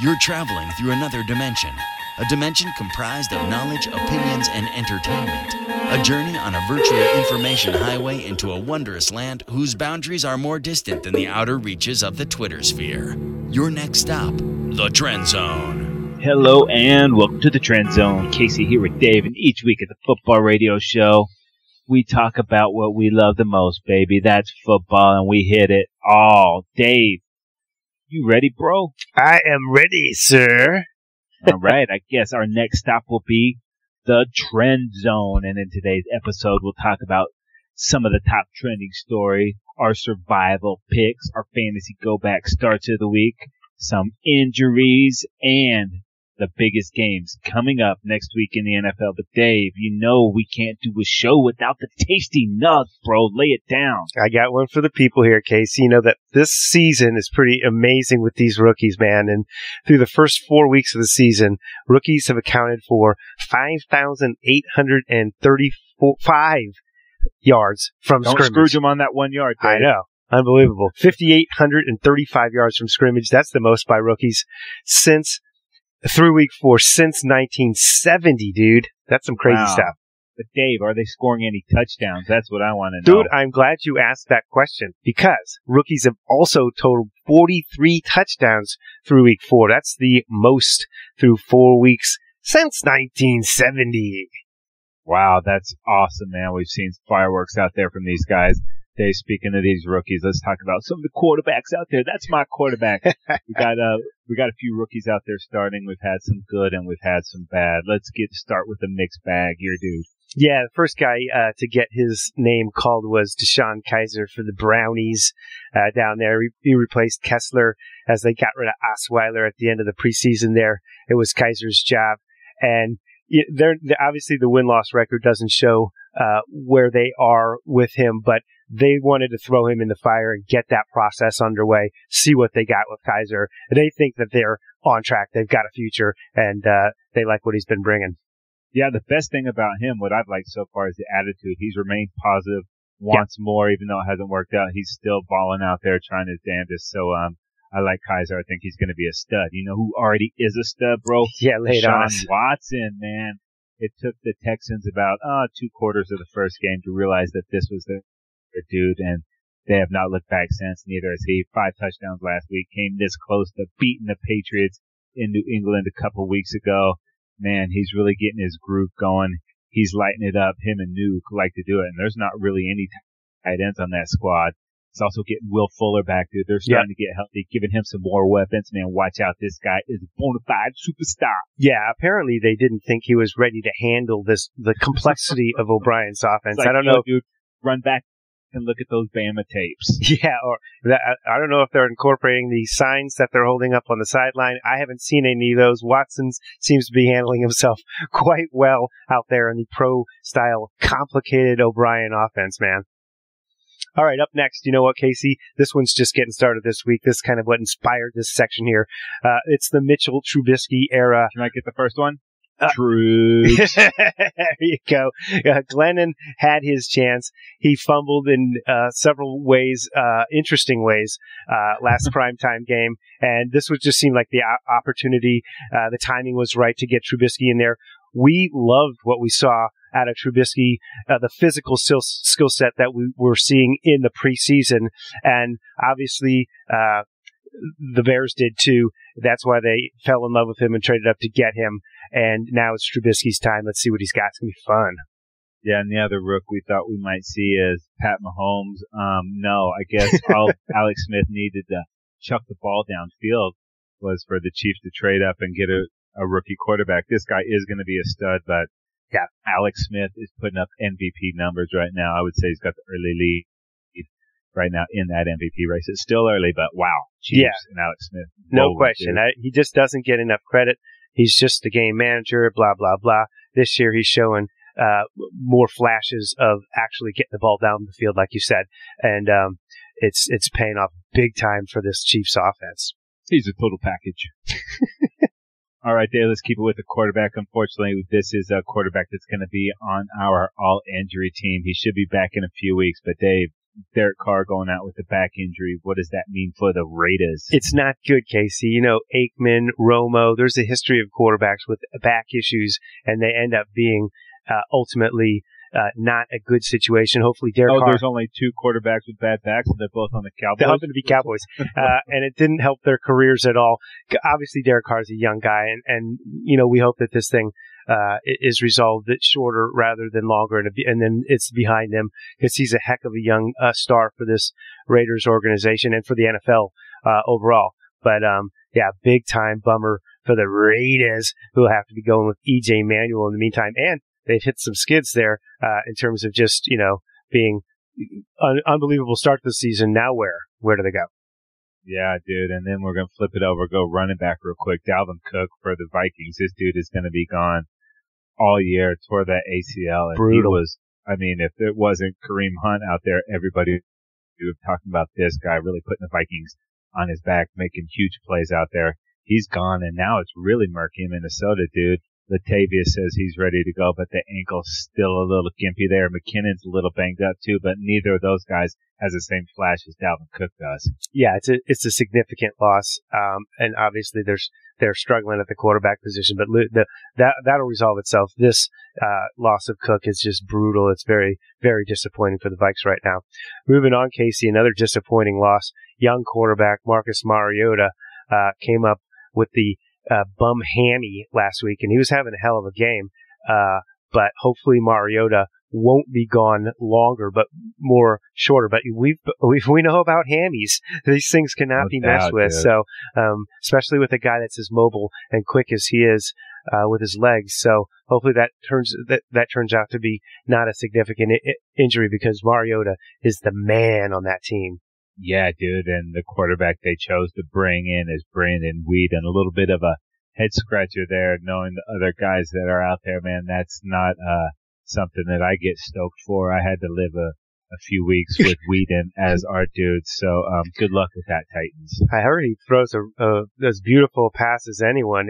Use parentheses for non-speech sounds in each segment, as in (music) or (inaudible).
You're traveling through another dimension, a dimension comprised of knowledge, opinions, and entertainment. A journey on a virtual information highway into a wondrous land whose boundaries are more distant than the outer reaches of the Twitter sphere. Your next stop, the Trend Zone. Hello and welcome to the Trend Zone. Casey here with Dave, and each week at the Football Radio Show, we talk about what we love the most, baby. That's football, and we hit it all. Dave, you ready, bro? I am ready, sir. All right. I guess our next stop will be the trend zone. And in today's episode, we'll talk about some of the top trending story, our survival picks, our fantasy go back starts of the week, some injuries, and the biggest games coming up next week in the NFL. But Dave, you know we can't do a show without the tasty nug, bro. Lay it down. I got one for the people here, Casey. You know that this season is pretty amazing with these rookies, man. And through the first four weeks of the season, rookies have accounted for 5,835 yards from Don't scrimmage. scrooge them on that one yard. Dave. I know. Unbelievable. 5,835 yards from scrimmage. That's the most by rookies since through week four, since 1970, dude. That's some crazy Wow. stuff. But Dave, are they scoring any touchdowns? That's what I want to know. Dude, I'm glad you asked that question because rookies have also totaled 43 touchdowns through week four. That's the most through four weeks since 1970. Wow, that's awesome, man. We've seen fireworks out there from these guys. Dave, speaking of these rookies, let's talk about some of the quarterbacks out there. That's my quarterback. (laughs) we got uh we got a few rookies out there starting. We've had some good and we've had some bad. Let's get start with a mixed bag here, dude. Yeah, the first guy uh, to get his name called was DeShone Kizer for the Brownies uh, down there. He, replaced Kessler as they got rid of Osweiler at the end of the preseason. There, it was Kizer's job, and they're- obviously the win loss record doesn't show uh, where they are with him, but they wanted to throw him in the fire and get that process underway, see what they got with Kizer. They think that they're on track. They've got a future, and uh, they like what he's been bringing. Yeah, the best thing about him, what I've liked so far is the attitude. He's remained positive, wants more, even though it hasn't worked out. He's still balling out there, trying his damnedest. So, um, I like Kizer. I think he's going to be a stud. You know who already is a stud, bro? Yeah, lay it on Sean us. Watson, man. It took the Texans about uh, two quarters of the first game to realize that this was the, the dude, and they have not looked back since. Neither has he. Five touchdowns last week. Came this close to beating the Patriots in New England a couple weeks ago. Man, he's really getting his groove going. He's lighting it up. Him and Nuke like to do it, and there's not really any tight ends on that squad. He's also getting Will Fuller back, dude. They're starting to get healthy, giving him some more weapons. Man, watch out. This guy is a bona fide superstar. Yeah, apparently they didn't think he was ready to handle this the complexity of (laughs) O'Brien's offense. Like, I don't know. dude. Run back and look at those Bama tapes. (laughs) Yeah, or that, I don't know if they're incorporating the signs that they're holding up on the sideline. I haven't seen any of those. Watson's seems to be handling himself (laughs) quite well out there in the pro style complicated O'Brien offense, man. All right, up next, you know what, Casey? This one's just getting started this week. This is kind of what inspired this section here. Uh, it's the Mitchell Trubisky era. Can I get the first one? Uh, True. (laughs) there you go. Uh, Glennon had his chance. He fumbled in uh, several ways, uh, interesting ways, uh, last (laughs) primetime game. And this would just seem like the o- opportunity. Uh, the timing was right to get Trubisky in there. We loved what we saw out of Trubisky, uh, the physical skill, skill set that we were seeing in the preseason. And obviously, uh, the Bears did too. That's why they fell in love with him and traded up to get him. And now it's Trubisky's time. Let's see what he's got. It's gonna be fun. Yeah, and the other rook we thought we might see is Pat Mahomes. Um, no, I guess all (laughs) Alex Smith needed to chuck the ball downfield was for the Chiefs to trade up and get a, a rookie quarterback. This guy is going to be a stud, but yeah, Alex Smith is putting up MVP numbers right now. I would say he's got the early lead right now in that MVP race. It's still early, but wow, Chiefs Yeah. and Alex Smith. No question. I, he just doesn't get enough credit. He's just a game manager, blah, blah, blah. This year he's showing uh, more flashes of actually getting the ball down the field, like you said. And um, it's it's paying off big time for this Chiefs offense. He's a total package. (laughs) All right, Dave, let's keep it with the quarterback. Unfortunately, this is a quarterback that's going to be on our all injury team. He should be back in a few weeks, but Dave, Derek Carr going out with the back injury. What does that mean for the Raiders? It's not good, Casey. You know, Aikman, Romo, there's a history of quarterbacks with back issues, and they end up being uh, ultimately uh, not a good situation. Hopefully, Derek oh, Carr. there's only two quarterbacks with bad backs, and they're both on the Cowboys. They happen to be Cowboys, (laughs) uh, and it didn't help their careers at all. Obviously, Derek Carr is a young guy, and, and you know we hope that this thing uh, is resolved that shorter rather than longer, and, and then it's behind him because he's a heck of a young uh, star for this Raiders organization and for the NFL uh, overall. But um, yeah, big time bummer for the Raiders who will have to be going with EJ Manuel in the meantime, and they've hit some skids there uh, in terms of just you know being an unbelievable start to the season. Now where where do they go? Yeah, dude. And then we're gonna flip it over, go running back real quick. Dalvin Cook for the Vikings. This dude is gonna be gone all year. Tore that ACL. And Brutal. He was. I mean, if it wasn't Kareem Hunt out there, everybody would be talking about this guy really putting the Vikings on his back, making huge plays out there. He's gone, and now it's really murky in Minnesota, dude. Latavius says he's ready to go, but the ankle's still a little gimpy there. McKinnon's a little banged up too, but neither of those guys has the same flash as Dalvin Cook does. Yeah, it's a it's a significant loss, um, and obviously there's they're struggling at the quarterback position, but the, that that'll resolve itself. This uh, loss of Cook is just brutal. It's very very disappointing for the Vikes right now. Moving on, Casey, another disappointing loss. Young quarterback Marcus Mariota uh, came up with the uh, bum hammy last week, and he was having a hell of a game. Uh, but hopefully Mariota won't be gone longer, but more shorter. But we've, we we know about hammies; these things cannot No be doubt, messed with. dude. So, um, especially with a guy that's as mobile and quick as he is uh, with his legs. So hopefully that turns that that turns out to be not a significant I- injury because Mariota is the man on that team. Yeah, dude. And the quarterback they chose to bring in is Brandon Weeden, and a little bit of a head scratcher there, knowing the other guys that are out there, man. That's not uh, something that I get stoked for. I had to live a, a few weeks (laughs) with Weeden as our dude. So um, good luck with that, Titans. I heard he throws a, uh, as beautiful pass as anyone.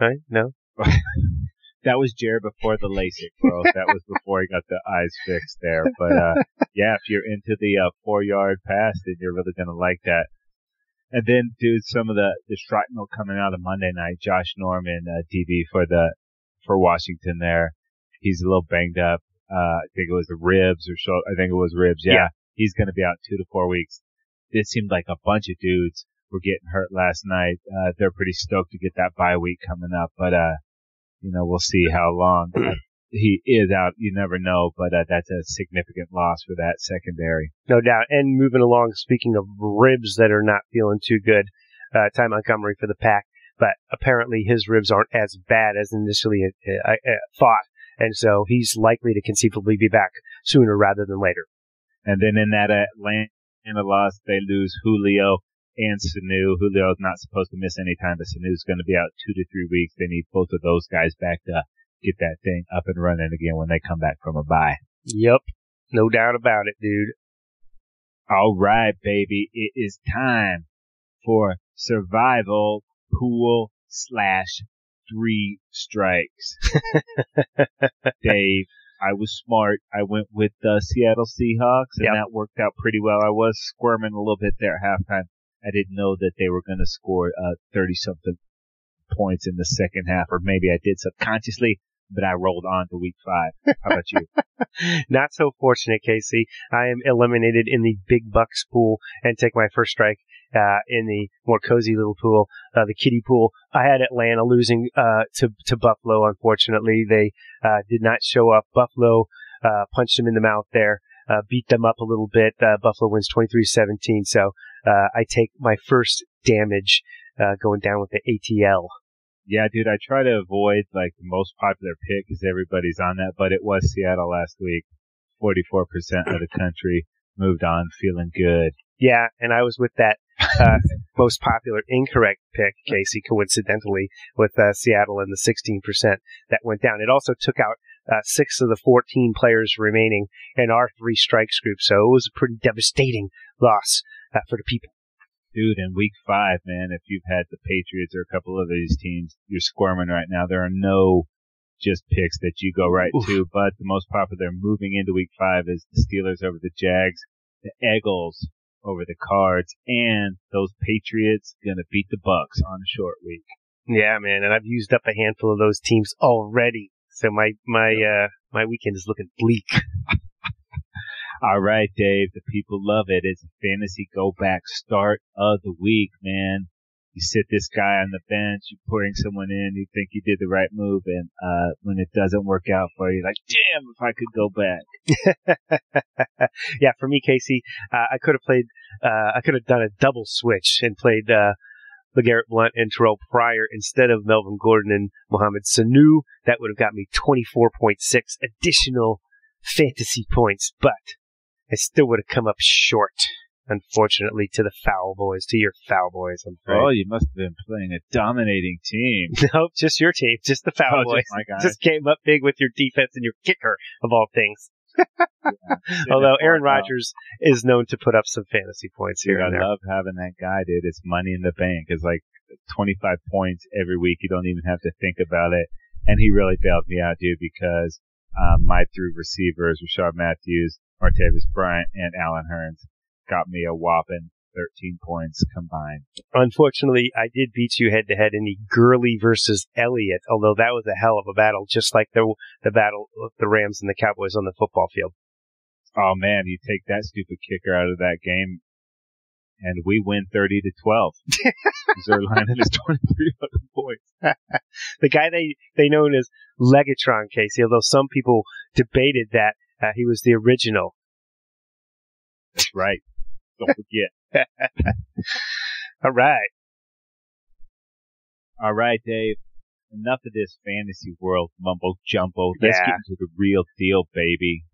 Right? No. (laughs) That was Jared before the LASIK, bro. that was before he got the eyes fixed there. But uh, (laughs) yeah, if you're into the uh, four yard pass, then you're really gonna like that. And then, dude, some of the the shrapnel coming out of Monday night. Josh Norman, uh, DB for the for Washington there. He's a little banged up. Uh, I think it was the ribs or so. I think it was ribs. Yeah, Yeah. he's gonna be out two to four weeks. It seemed like a bunch of dudes were getting hurt last night. Uh, they're pretty stoked to get that bye week coming up, but uh, you know, we'll see how long uh, he is out. You never know, but uh, that's a significant loss for that secondary. No doubt. And moving along, speaking of ribs that are not feeling too good, uh, Ty Montgomery for the pack, but apparently his ribs aren't as bad as initially uh, uh, thought. And so he's likely to conceivably be back sooner rather than later. And then in that Atlanta loss, they lose Julio and Sanu. Julio's not supposed to miss any time, but Sanu's going to be out two to three weeks. They need both of those guys back to get that thing up and running again when they come back from a bye. Yep. No doubt about it, dude. All right, baby. It is time for survival pool slash three strikes. (laughs) Dave, I was smart. I went with the Seattle Seahawks and Yep. that worked out pretty well. I was squirming a little bit there at halftime. I didn't know that they were going to score, uh, 30 something points in the second half, or maybe I did subconsciously, but I rolled on to week five. How about you? (laughs) Not so fortunate, Casey. I am eliminated in the big bucks pool and take my first strike uh, in the more cozy little pool, uh, the kiddie pool. I had Atlanta losing uh, to to Buffalo. Unfortunately, they uh, did not show up. Buffalo uh, punched them in the mouth there, uh, beat them up a little bit. Uh, Buffalo wins 23-17. So uh, I take my first damage uh, going down with the ATL. Yeah, dude, I try to avoid like the most popular pick because everybody's on that, but it was Seattle last week. 44% of the country moved on feeling good. Yeah, and I was with that uh, (laughs) most popular incorrect pick, Casey, coincidentally, with uh, Seattle and the 16% that went down. It also took out uh, six of the 14 players remaining in our three strikes group, so it was a pretty devastating loss uh, for the people. Dude, in week five, man, if you've had the Patriots or a couple of these teams, you're squirming right now. There are no just picks that you go right Oof. to, but the most popular moving into week five is the Steelers over the Jags. the Eagles over the Cards, and those Patriots gonna beat the Bucks on a short week. Yeah, man, and I've used up a handful of those teams already. So my my uh my weekend is looking bleak. (laughs) All right, Dave. The people love it. It's a fantasy go back start of the week, man. You sit this guy on the bench, you bring someone in, you think you did the right move, and uh when it doesn't work out for you, like, damn, if I could go back. (laughs) yeah, for me, Casey, uh, I could have played. Uh, I could have done a double switch and played uh, LeGarrette Blunt and Terrell Pryor instead of Melvin Gordon and Mohamed Sanu. That would have got me 24.6 additional fantasy points, but I still would have come up short, unfortunately, to the foul boys, to your foul boys. I'm afraid. Oh, you must have been playing a dominating team. (laughs) nope, just your team, just the foul Oh, boys. just. Just came up big with your defense and your kicker, of all things. (laughs) Yeah. (laughs) Although Aaron. Rodgers is known to put up some fantasy points Dude, here I and there. love having that guy, dude. It's money in the bank. It's like 25 points every week. You don't even have to think about it. And he really bailed me out, dude, because um, my three receivers, Rishard Matthews, Martavis Bryant, and Allen Hurns, got me a whopping 13 points combined. Unfortunately, I did beat you head to head in the Gurley versus Elliott, although that was a hell of a battle, just like the the battle of the Rams and the Cowboys on the football field. Oh man, you take that stupid kicker out of that game, and we win 30 to 12. (laughs) Zuerlein is 23 points. (laughs) The guy they they known as Legatron Casey, although some people debated that uh, he was the original. That's (laughs) right. Don't forget. All right, All right, Dave. Enough of this fantasy world mumbo jumbo. Let's Yeah. get into the real deal, baby.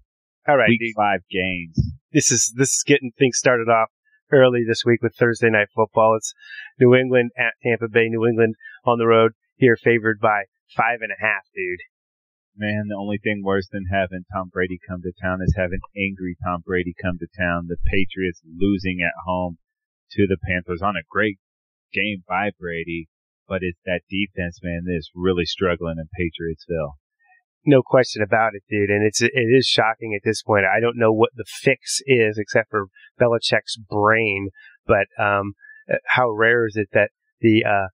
all right. Week dude. five games. This is this is getting things started off early this week with Thursday night football. It's New England at Tampa Bay. New England on the road here, favored by five and a half, dude. Man, the only thing worse than having Tom Brady come to town is having angry Tom Brady come to town. The Patriots losing at home to the Panthers on a great game by Brady, but it's that defense, man, that is really struggling in Patriotsville. No question about it, dude. And it's it is shocking at this point. I don't know what the fix is, except for Belichick's brain. But um, how rare is it that the uh,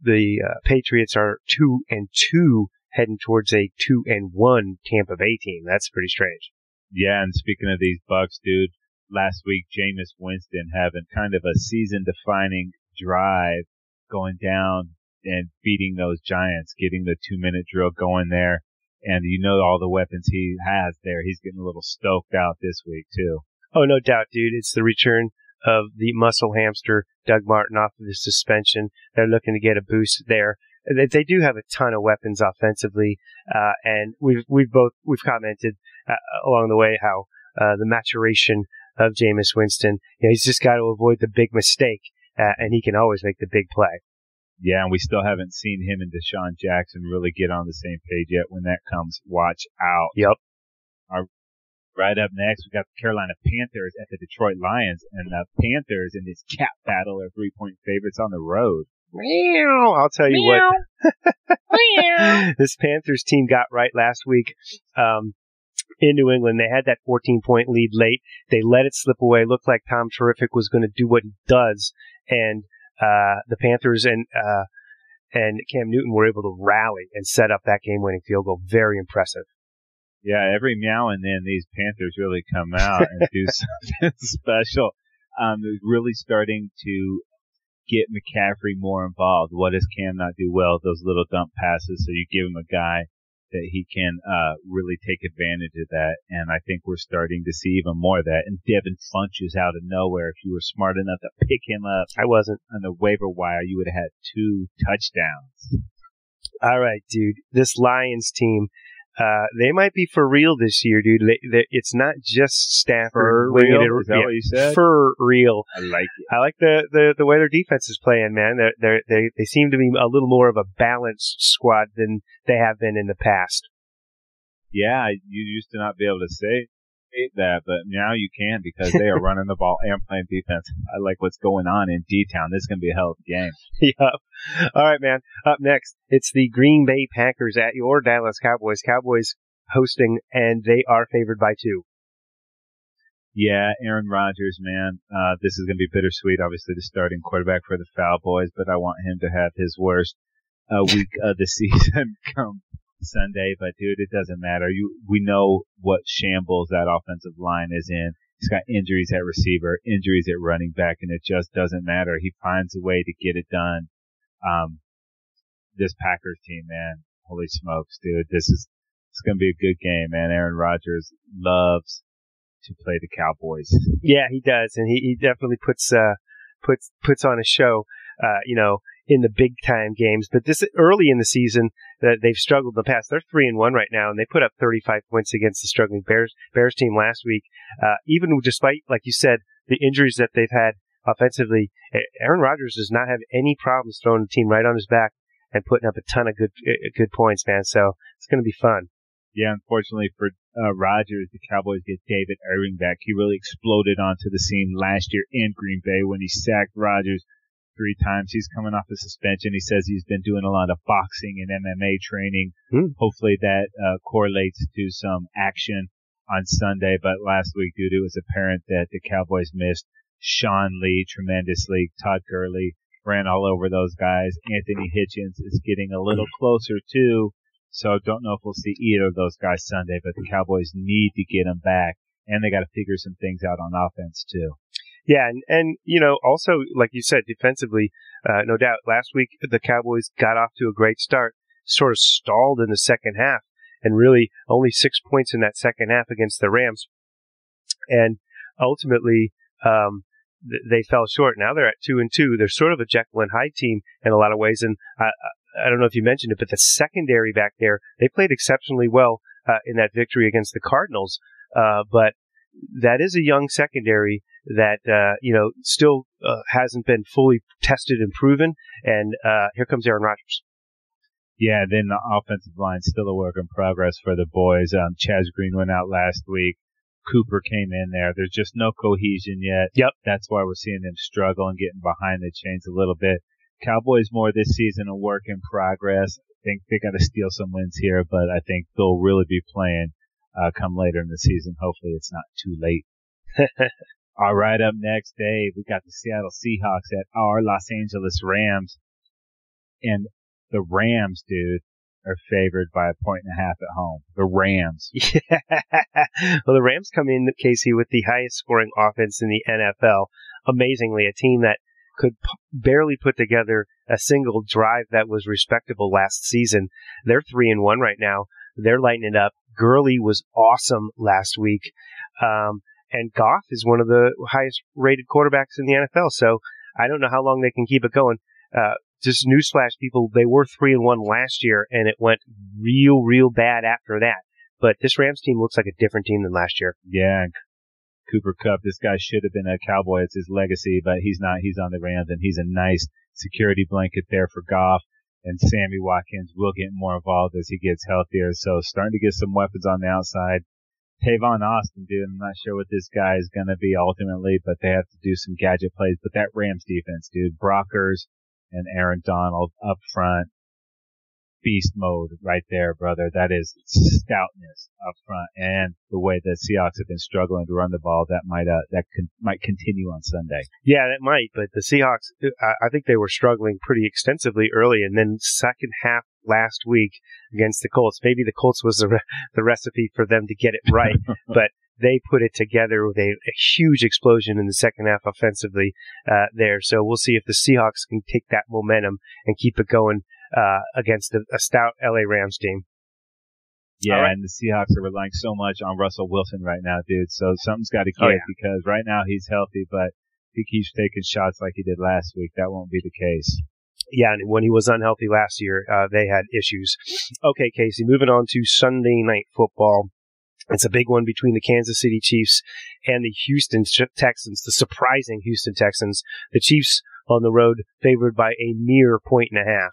the uh, Patriots are two and two, heading towards a two and one Tampa Bay team? That's pretty strange. Yeah, and speaking of these Bucks, dude, last week Jameis Winston having kind of a season-defining drive, going down and beating those Giants, getting the two-minute drill going there, and you know all the weapons he has there. He's getting a little stoked out this week too. Oh, no doubt, dude. It's the return of the muscle hamster, Doug Martin, off of his suspension. They're looking to get a boost there. They, they do have a ton of weapons offensively, uh, and we've we've both we've commented uh, along the way how uh, the maturation of Jameis Winston. You know, he's just got to avoid the big mistake, uh, and he can always make the big play. Yeah, and we still haven't seen him and DeSean Jackson really get on the same page yet. When that comes, watch out. Yep. Right up next, we got the Carolina Panthers at the Detroit Lions, and the Panthers in this cap battle are three point favorites on the road. Meow. I'll tell you what. (laughs) this Panthers team got right last week um, in New England. They had that 14 point lead late. They let it slip away. Looked like Tom Terrific was going to do what he does, and uh, the Panthers and uh, and Cam Newton were able to rally and set up that game winning field goal. Very impressive. Yeah, every meow and then these Panthers really come out and do (laughs) something (laughs) special. Um, they're really starting to get McCaffrey more involved. What does Cam not do well? Those little dump passes. So you give him a guy that he can uh, really take advantage of that. And I think we're starting to see even more of that. And Devin Funchess out of nowhere. If you were smart enough to pick him up I wasn't. on the waiver wire, you would have had two touchdowns. All right, dude. This Lions team, uh, they might be for real this year, dude. It's not just Stafford For real? it. Is that what you said? For real. I like it. I like the, the, the way their defense is playing, man. They're, they're, they they seem to be a little more of a balanced squad than they have been in the past. Yeah, you used to not be able to say that, but now you can because they are (laughs) running the ball and playing defense. I like what's going on in D Town. This is going to be a hell of a game. (laughs) yep. All right, man. Up next, it's the Green Bay Packers at your Dallas Cowboys. Cowboys hosting, and they are favored by two. Yeah, Aaron Rodgers, man. Uh, this is going to be bittersweet, obviously, the starting quarterback for the Foul Boys, but I want him to have his worst uh, week of the (laughs) season come Sunday. But dude, it doesn't matter. You, we know what shambles that offensive line is in. He's got injuries at receiver, injuries at running back, and it just doesn't matter. He finds a way to get it done. Um, this Packers team, man, holy smokes, dude, this is it's to be a good game, man. Aaron Rodgers loves to play the Cowboys. Yeah, he does, and he, he definitely puts uh puts puts on a show. Uh, you know, in the big time games. But this early in the season that they've struggled in the past. They're three and one right now, and they put up 35 points against the struggling Bears Bears team last week. Uh, even despite, like you said, the injuries that they've had offensively, Aaron Rodgers does not have any problems throwing the team right on his back and putting up a ton of good good points, man. So it's going to be fun. Yeah, unfortunately for uh, Rodgers, the Cowboys get David Irving back. He really exploded onto the scene last year in Green Bay when he sacked Rodgers three times. He's coming off a suspension. He says he's been doing a lot of boxing and MMA training. Hmm. Hopefully that uh, correlates to some action on Sunday. But last week, dude, it was apparent that the Cowboys missed Sean Lee tremendously. Todd Gurley ran all over those guys. Anthony Hitchens is getting a little closer too. So I don't know if we'll see either of those guys Sunday, but the Cowboys need to get them back and they got to figure some things out on offense too. Yeah, and, and you know, also like you said, defensively, uh, no doubt. Last week the Cowboys got off to a great start, sort of stalled in the second half, and really only six points in that second half against the Rams, and ultimately um, th- they fell short. Now they're at two and two. They're sort of a Jekyll and Hyde team in a lot of ways, and I, I don't know if you mentioned it, but the secondary back there they played exceptionally well uh, in that victory against the Cardinals. Uh, but that is a young secondary that uh, you know still uh, hasn't been fully tested and proven. And uh, here comes Aaron Rodgers. Yeah, then the offensive line still a work in progress for the boys. Um, Chaz Green went out last week. Cooper came in there. There's just no cohesion yet. Yep. That's why we're seeing them struggle and getting behind the chains a little bit. Cowboys more this season a work in progress. I think they got to steal some wins here, but I think they'll really be playing uh, come later in the season. Hopefully it's not too late. (laughs) All right, up next, Dave, we got the Seattle Seahawks at our Los Angeles Rams. And the Rams, dude, are favored by a point and a half at home. The Rams. (laughs) Yeah. well, the Rams come in, Casey, with the highest scoring offense in the NFL. Amazingly, a team that could p- barely put together a single drive that was respectable last season. They're three and one right now. They're lighting it up. Gurley was awesome last week. Um, and Goff is one of the highest rated quarterbacks in the NFL. So I don't know how long they can keep it going. Uh, just newsflash, people, they were three and one last year, and it went real, real bad after that. But this Rams team looks like a different team than last year. Yeah. Cooper Kupp. this guy should have been a Cowboy. It's his legacy, but he's not. He's on the Rams, and he's a nice security blanket there for Goff. And Sammy Watkins will get more involved as he gets healthier. So starting to get some weapons on the outside. Tavon Austin, dude, I'm not sure what this guy is going to be ultimately, but they have to do some gadget plays. But that Rams defense, dude, Brockers and Aaron Donald up front, beast mode right there, brother. That is stoutness up front, and the way the Seahawks have been struggling to run the ball, that might uh, that con- might continue on Sunday. Yeah, that might. But the Seahawks, I think they were struggling pretty extensively early, and then second half last week against the Colts. Maybe the Colts was the, re- the recipe for them to get it right, (laughs) but they put it together with a, a, huge explosion in the second half offensively uh, there. So we'll see if the Seahawks can take that momentum and keep it going uh, against a, a, stout LA Rams team. Yeah, right. and the Seahawks are relying so much on Russell Wilson right now, dude. So something's got to give oh, yeah. because right now he's healthy, but he keeps taking shots like he did last week. That won't be the case. Yeah, and when he was unhealthy last year, uh, they had issues. Okay, Casey, moving on to Sunday night football. It's a big one between the Kansas City Chiefs and the Houston Texans, the surprising Houston Texans. The Chiefs on the road favored by a mere point and a half.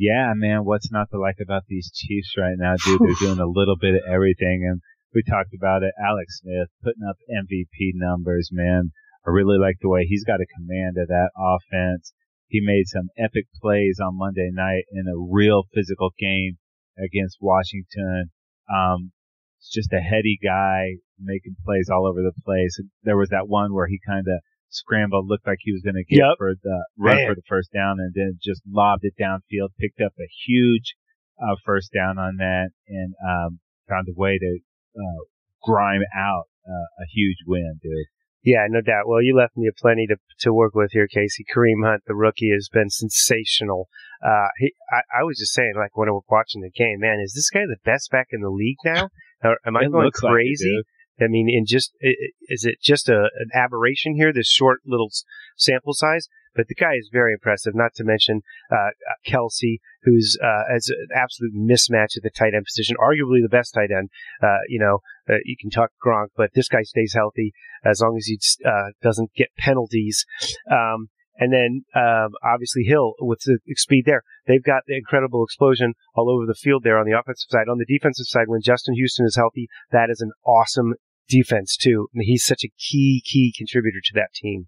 Yeah, man, what's not to like about these Chiefs right now, dude? They're (laughs) doing a little bit of everything, and we talked about it. Alex Smith putting up MVP numbers, man. I really like the way he's got a command of that offense. He made some epic plays on Monday night in a real physical game against Washington. Um, it's just a heady guy, making plays all over the place. And there was that one where he kind of scrambled, looked like he was going to get Yep. for the run Man. for the first down, and then just lobbed it downfield, picked up a huge uh, first down on that, and um, found a way to uh, grime out uh, a huge win, dude. Yeah, no doubt. Well, you left me a plenty to to work with here, Casey. Kareem Hunt, the rookie, has been sensational. Uh, he, I, I was just saying, like when I was watching the game, man, is this guy the best back in the league now? Or am I It going looks like it, crazy? I mean, in just is it just a an aberration here? This short little sample size, but the guy is very impressive. Not to mention uh, uh, Kelce, who's uh, as an absolute mismatch at the tight end position, arguably the best tight end. Uh, you know, uh, you can talk Gronk, but this guy stays healthy as long as he uh, doesn't get penalties. Um, and then um, obviously Hill with the speed there. They've got the incredible explosion all over the field there on the offensive side. On the defensive side, when Justin Houston is healthy, that is an awesome defense too. I mean, he's such a key, key contributor to that team.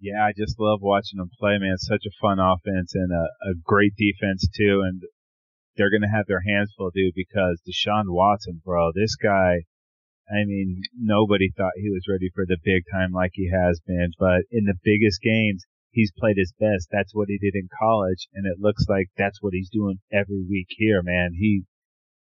Yeah, I just love watching them play, man. Such a fun offense and a, a great defense too. And they're gonna have their hands full, dude, because Deshaun Watson, bro, this guy. I mean, nobody thought he was ready for the big time like he has been, but in the biggest games, he's played his best. That's what he did in college, and it looks like that's what he's doing every week here, man. He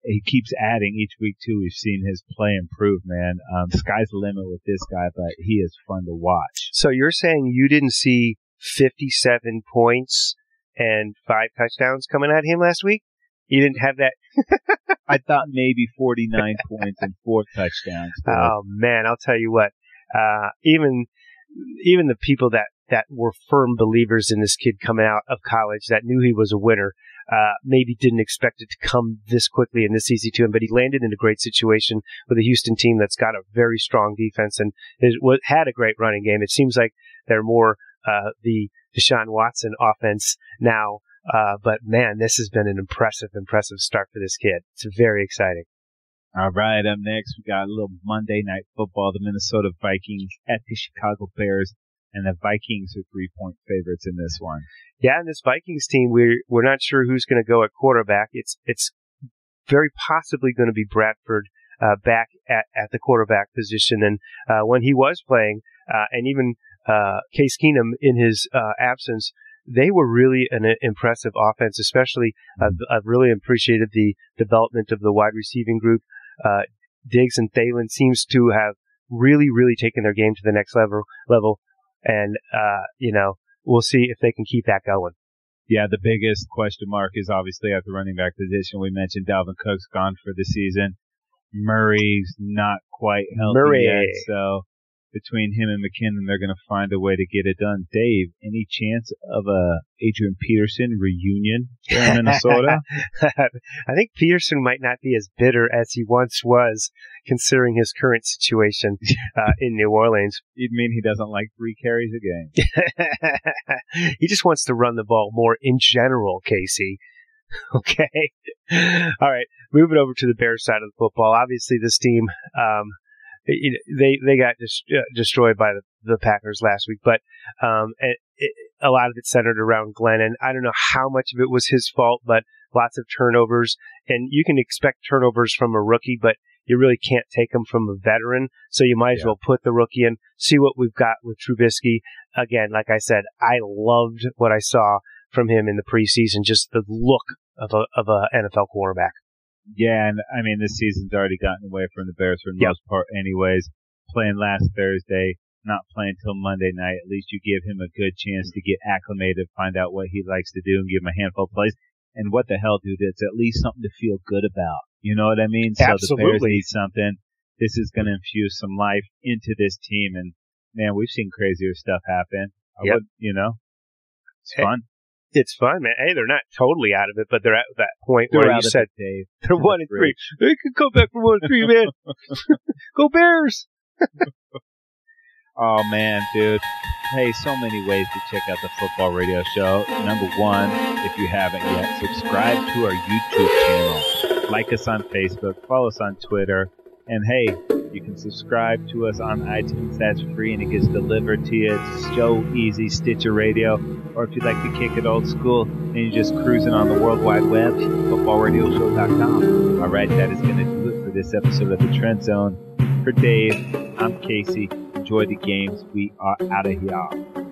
he keeps adding each week too. We've seen his play improve, man. Um, sky's the limit with this guy, but he is fun to watch. So you're saying you didn't see 57 points and five touchdowns coming at him last week? You didn't have that. (laughs) I thought maybe 49 (laughs) points and four touchdowns. Oh man, I'll tell you what. Uh, even even the people that that were firm believers in this kid coming out of college that knew he was a winner, uh, maybe didn't expect it to come this quickly and this easy to him. But he landed in a great situation with a Houston team that's got a very strong defense and is, had a great running game. It seems like they're more uh, the Deshaun Watson offense now. Uh, but man, this has been an impressive, impressive start for this kid. It's very exciting. All right, up next we got a little Monday night football. The Minnesota Vikings at the Chicago Bears, and the Vikings are three point favorites in this one. Yeah, and this Vikings team, we're we're not sure who's going to go at quarterback. It's it's very possibly going to be Bradford uh, back at, at the quarterback position. And uh, when he was playing, uh, and even uh, Case Keenum in his uh, absence, they were really an impressive offense. Especially, I've, I've really appreciated the development of the wide receiving group. Uh, Diggs and Thielen seems to have really, really taken their game to the next level. Level, and uh, you know, we'll see if they can keep that going. Yeah, the biggest question mark is obviously at the running back position. We mentioned Dalvin Cook's gone for the season. Murray's not quite healthy Murray. yet, so between him and McKinnon, they're going to find a way to get it done. Dave, any chance of a Adrian Peterson reunion there in Minnesota? (laughs) I think Peterson might not be as bitter as he once was, considering his current situation (laughs) uh, in New Orleans. You'd mean he doesn't like three carries a game. (laughs) he just wants to run the ball more in general, Casey. Okay. All right. Moving over to the Bears side of the football. Obviously, this team, um, it, they they got dis- uh, destroyed by the, the Packers last week, but um, it, it, a lot of it centered around Glennon. I don't know how much of it was his fault, but lots of turnovers, and you can expect turnovers from a rookie, but you really can't take them from a veteran. So you might as Yeah. well put the rookie in, see what we've got with Trubisky. Again, like I said, I loved what I saw from him in the preseason, just the look of a of a NFL quarterback. Yeah, and I mean, this season's already gotten away from the Bears for the Yep. most part, anyways. Playing last Thursday, not playing till Monday night. At least you give him a good chance to get acclimated, find out what he likes to do, and give him a handful of plays. And what the hell, dude? It's at least something to feel good about. You know what I mean? So the Bears need something. This is going to infuse some life into this team, and man, we've seen crazier stuff happen. I Yep. would, you know, it's Hey, fun. It's fun, man. Hey, they're not totally out of it, but they're at that point They're where you said Dave. they're one and three. They can come back from one and three, man. (laughs) (laughs) Go Bears! Oh man, dude. Hey, so many ways to check out the football radio show. Number one, if you haven't yet, subscribe to our YouTube channel. Like us on Facebook, follow us on Twitter, and hey, you can subscribe to us on iTunes. That's free and it gets delivered to you. It's so easy. Stitcher Radio, or if you'd like to kick it old school and you're just cruising on the World Wide Web, footballradioshow.com. All right, that is going to do it for this episode of the Trend Zone. For Dave, I'm Casey. Enjoy the games. We are out of here.